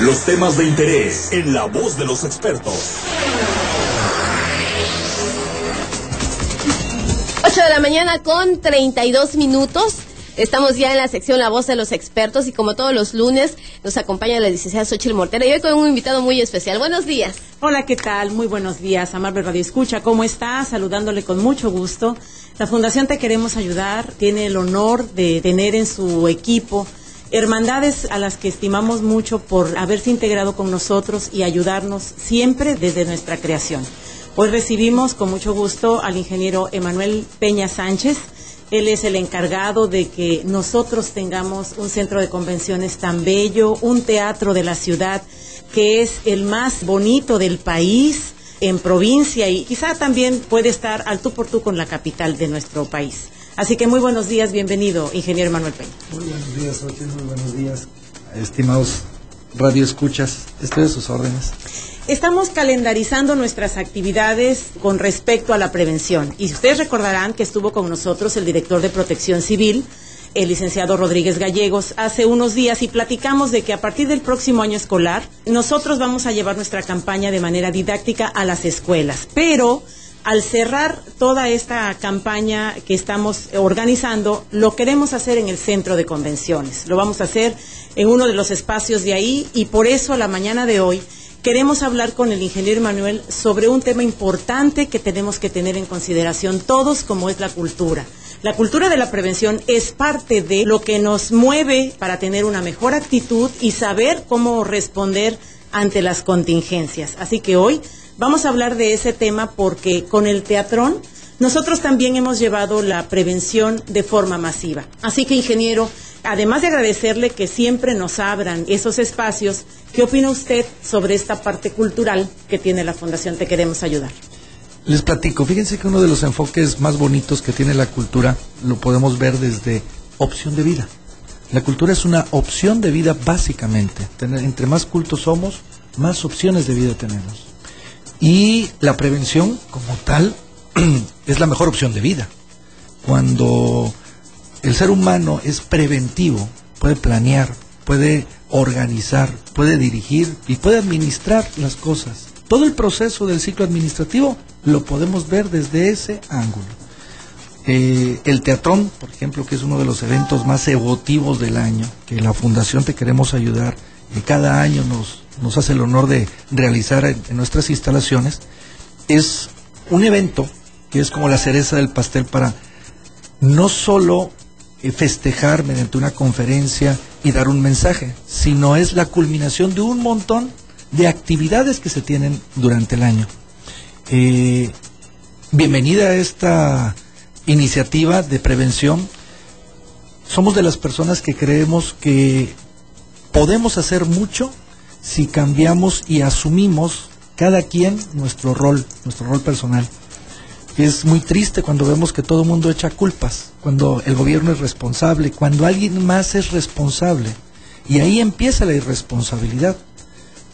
Los temas de interés en la voz de los expertos. 8 de la mañana con 32 minutos. Estamos ya en la sección La Voz de los Expertos y como todos los lunes nos acompaña la licenciada Xochitl Mortera y hoy con un invitado muy especial. Buenos días. Hola, ¿qué tal? Muy buenos días, amable Radio Escucha. ¿Cómo está? Saludándole con mucho gusto. La Fundación Te Queremos Ayudar tiene el honor de tener en su equipo hermandades a las que estimamos mucho por haberse integrado con nosotros y ayudarnos siempre desde nuestra creación. Hoy recibimos con mucho gusto al ingeniero Emanuel Peña Sánchez. Él es el encargado de que nosotros tengamos un centro de convenciones tan bello, un teatro de la ciudad que es el más bonito del país en provincia y quizá también puede estar al tú por tú con la capital de nuestro país. Así que muy buenos días, bienvenido, ingeniero Emanuel Peña. Muy buenos días, muy buenos días, estimados radio escuchas. Estoy a sus órdenes. Estamos calendarizando nuestras actividades con respecto a la prevención. Y ustedes recordarán que estuvo con nosotros el director de Protección Civil, el licenciado Rodríguez Gallegos, hace unos días y platicamos de que a partir del próximo año escolar nosotros vamos a llevar nuestra campaña de manera didáctica a las escuelas. Pero al cerrar toda esta campaña que estamos organizando, lo queremos hacer en el centro de convenciones. Lo vamos a hacer en uno de los espacios de ahí y por eso a la mañana de hoy queremos hablar con el ingeniero Manuel sobre un tema importante que tenemos que tener en consideración todos, como es la cultura. La cultura de la prevención es parte de lo que nos mueve para tener una mejor actitud y saber cómo responder ante las contingencias. Así que hoy vamos a hablar de ese tema porque con el teatrón nosotros también hemos llevado la prevención de forma masiva. Así que, ingeniero, además de agradecerle que siempre nos abran esos espacios, ¿qué opina usted sobre esta parte cultural que tiene la Fundación Te Queremos Ayudar? Les platico, fíjense que uno de los enfoques más bonitos que tiene la cultura lo podemos ver desde opción de vida. La cultura es una opción de vida básicamente. entre más cultos somos, más opciones de vida tenemos. Y la prevención como tal es la mejor opción de vida. Cuando el ser humano es preventivo, puede planear, puede organizar, puede dirigir y puede administrar las cosas. Todo el proceso del ciclo administrativo lo podemos ver desde ese ángulo. Eh, el teatrón, por ejemplo, que es uno de los eventos más evotivos del año, que la Fundación Te Queremos Ayudar, y cada año nos, nos hace el honor de realizar en nuestras instalaciones, es un evento que es como la cereza del pastel para no solo eh, festejar mediante una conferencia y dar un mensaje, sino es la culminación de un montón de actividades que se tienen durante el año. Eh, bienvenida a esta iniciativa de prevención. Somos de las personas que creemos que podemos hacer mucho si cambiamos y asumimos cada quien nuestro rol, nuestro rol personal es muy triste cuando vemos que todo el mundo echa culpas, cuando el gobierno es responsable, cuando alguien más es responsable. Y ahí empieza la irresponsabilidad,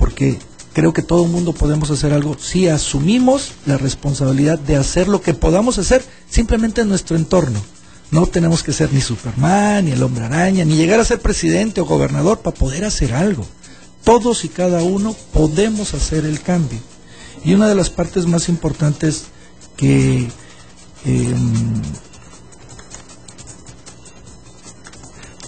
porque creo que todo el mundo podemos hacer algo si asumimos la responsabilidad de hacer lo que podamos hacer simplemente en nuestro entorno. No tenemos que ser ni Superman, ni el hombre araña, ni llegar a ser presidente o gobernador para poder hacer algo. Todos y cada uno podemos hacer el cambio. Y una de las partes más importantes que em,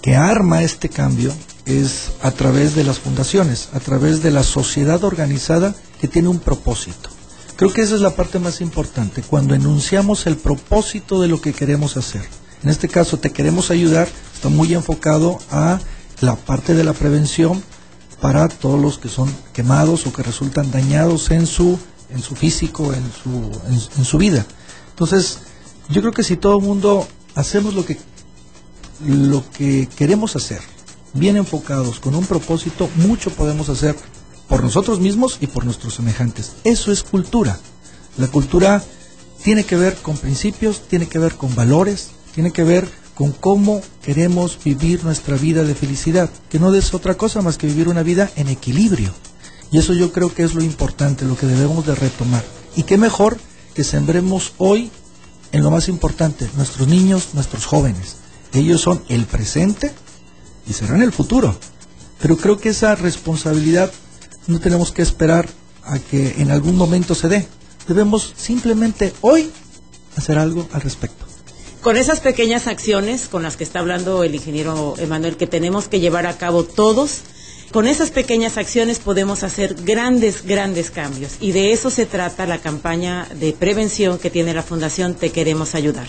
que arma este cambio es a través de las fundaciones, a través de la sociedad organizada que tiene un propósito. Creo que esa es la parte más importante, cuando enunciamos el propósito de lo que queremos hacer. En este caso, te queremos ayudar, está muy enfocado a la parte de la prevención para todos los que son quemados o que resultan dañados en su en su físico, en su, en, su vida. Entonces, yo creo que si todo el mundo hacemos lo que, lo que queremos hacer, bien enfocados, con un propósito, mucho podemos hacer por nosotros mismos y por nuestros semejantes. Eso es cultura. La cultura tiene que ver con principios, tiene que ver con valores, tiene que ver con cómo queremos vivir nuestra vida de felicidad, que no es otra cosa más que vivir una vida en equilibrio. Y eso yo creo que es lo importante, lo que debemos de retomar. Y qué mejor que sembremos hoy en lo más importante, nuestros niños, nuestros jóvenes. Ellos son el presente y serán el futuro. Pero creo que esa responsabilidad no tenemos que esperar a que en algún momento se dé. Debemos simplemente hoy hacer algo al respecto. Con esas pequeñas acciones con las que está hablando el ingeniero Emanuel, que tenemos que llevar a cabo todos, con esas pequeñas acciones podemos hacer grandes, grandes cambios. Y de eso se trata la campaña de prevención que tiene la Fundación Te Queremos Ayudar.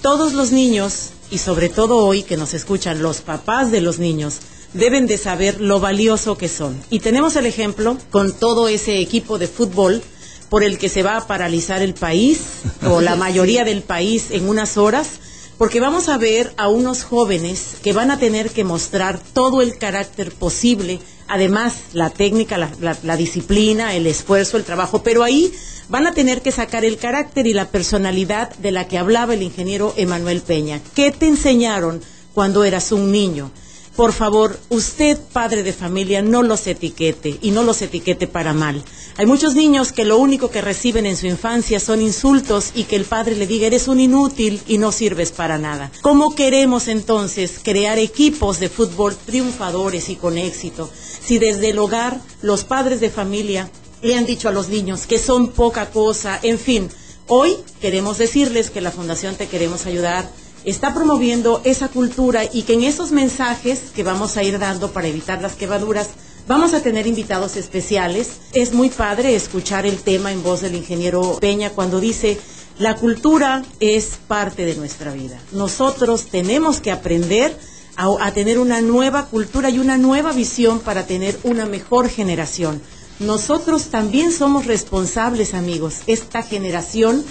Todos los niños, y sobre todo hoy que nos escuchan los papás de los niños, deben de saber lo valioso que son. Y tenemos el ejemplo con todo ese equipo de fútbol por el que se va a paralizar el país o la mayoría del país en unas horas, porque vamos a ver a unos jóvenes que van a tener que mostrar todo el carácter posible, además la técnica, la, disciplina, el esfuerzo, el trabajo, pero ahí van a tener que sacar el carácter y la personalidad de la que hablaba el ingeniero Emanuel Peña. ¿Qué te enseñaron cuando eras un niño? Por favor, usted, padre de familia, no los etiquete y no los etiquete para mal. Hay muchos niños que lo único que reciben en su infancia son insultos y que el padre le diga eres un inútil y no sirves para nada. ¿Cómo queremos entonces crear equipos de fútbol triunfadores y con éxito si desde el hogar los padres de familia le han dicho a los niños que son poca cosa? En fin, hoy queremos decirles que la Fundación Te Queremos Ayudar está promoviendo esa cultura y que en esos mensajes que vamos a ir dando para evitar las quevaduras, vamos a tener invitados especiales. Es muy padre escuchar el tema en voz del ingeniero Peña cuando dice, la cultura es parte de nuestra vida. Nosotros tenemos que aprender a, a, tener una nueva cultura y una nueva visión para tener una mejor generación. Nosotros también somos responsables, amigos. Esta generación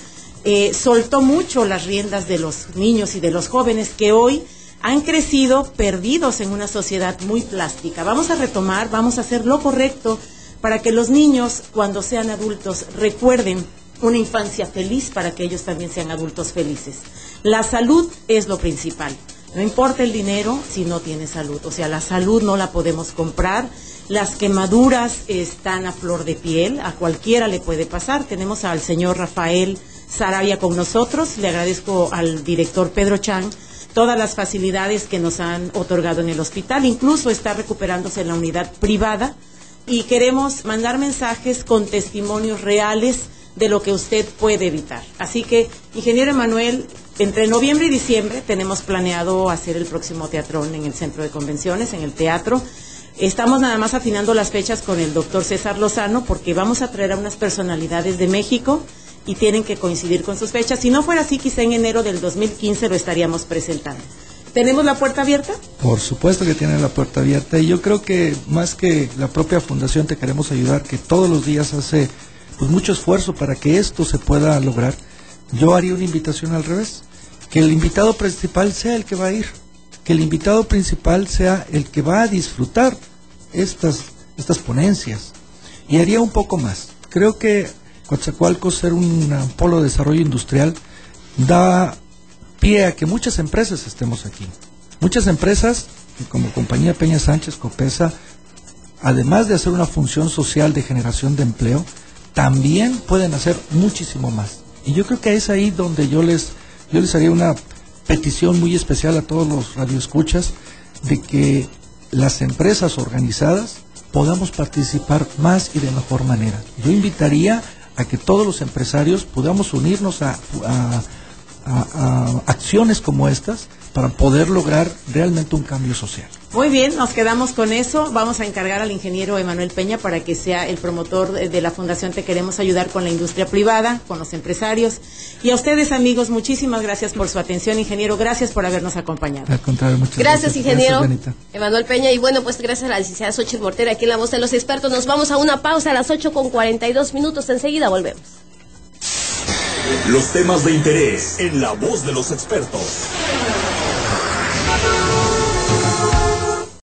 eh, soltó mucho las riendas de los niños y de los jóvenes que hoy han crecido perdidos en una sociedad muy plástica. Vamos a retomar, vamos a hacer lo correcto para que los niños, cuando sean adultos, recuerden una infancia feliz para que ellos también sean adultos felices. La salud es lo principal. No importa el dinero si no tiene salud. O sea, la salud no la podemos comprar. Las quemaduras están a flor de piel. A cualquiera le puede pasar. Tenemos al señor Rafael Sarabia con nosotros. Le agradezco al director Pedro Chang todas las facilidades que nos han otorgado en el hospital. Incluso está recuperándose en la unidad privada y queremos mandar mensajes con testimonios reales de lo que usted puede evitar. Así que, ingeniero Emanuel, entre noviembre y diciembre tenemos planeado hacer el próximo teatrón en el centro de convenciones, en el teatro. Estamos nada más afinando las fechas con el doctor César Lozano porque vamos a traer a unas personalidades de México y tienen que coincidir con sus fechas. Si no fuera así, quizá en enero del 2015 lo estaríamos presentando. ¿Tenemos la puerta abierta? Por supuesto que tiene la puerta abierta y yo creo que más que la propia fundación te queremos ayudar, que todos los días hace pues mucho esfuerzo para que esto se pueda lograr. Yo haría una invitación al revés, que el invitado principal sea el que va a ir, que el invitado principal sea el que va a disfrutar estas estas ponencias y haría un poco más. Creo que Coatzacoalcos ser un polo de desarrollo industrial da pie a que muchas empresas estemos aquí. Muchas empresas, como compañía Peña Sánchez Copesa, además de hacer una función social de generación de empleo, también pueden hacer muchísimo más. Y yo creo que es ahí donde yo les, yo les haría una petición muy especial a todos los radioescuchas de que las empresas organizadas podamos participar más y de mejor manera. Yo invitaría a que todos los empresarios podamos unirnos a, acciones como estas para poder lograr realmente un cambio social. Muy bien, nos quedamos con eso. Vamos a encargar al ingeniero Emanuel Peña para que sea el promotor de la Fundación Te Queremos Ayudar con la industria privada, con los empresarios. Y a ustedes, amigos, muchísimas gracias por su atención, ingeniero. Gracias por habernos acompañado. Al contrario, muchas gracias. ingeniero Emanuel Peña. Y bueno, pues gracias a la licenciada Xochitl Mortera, aquí en La Voz de los Expertos. Nos vamos a una pausa a las 8 con 42 minutos. Enseguida volvemos. Los temas de interés en La Voz de los Expertos. Thank you.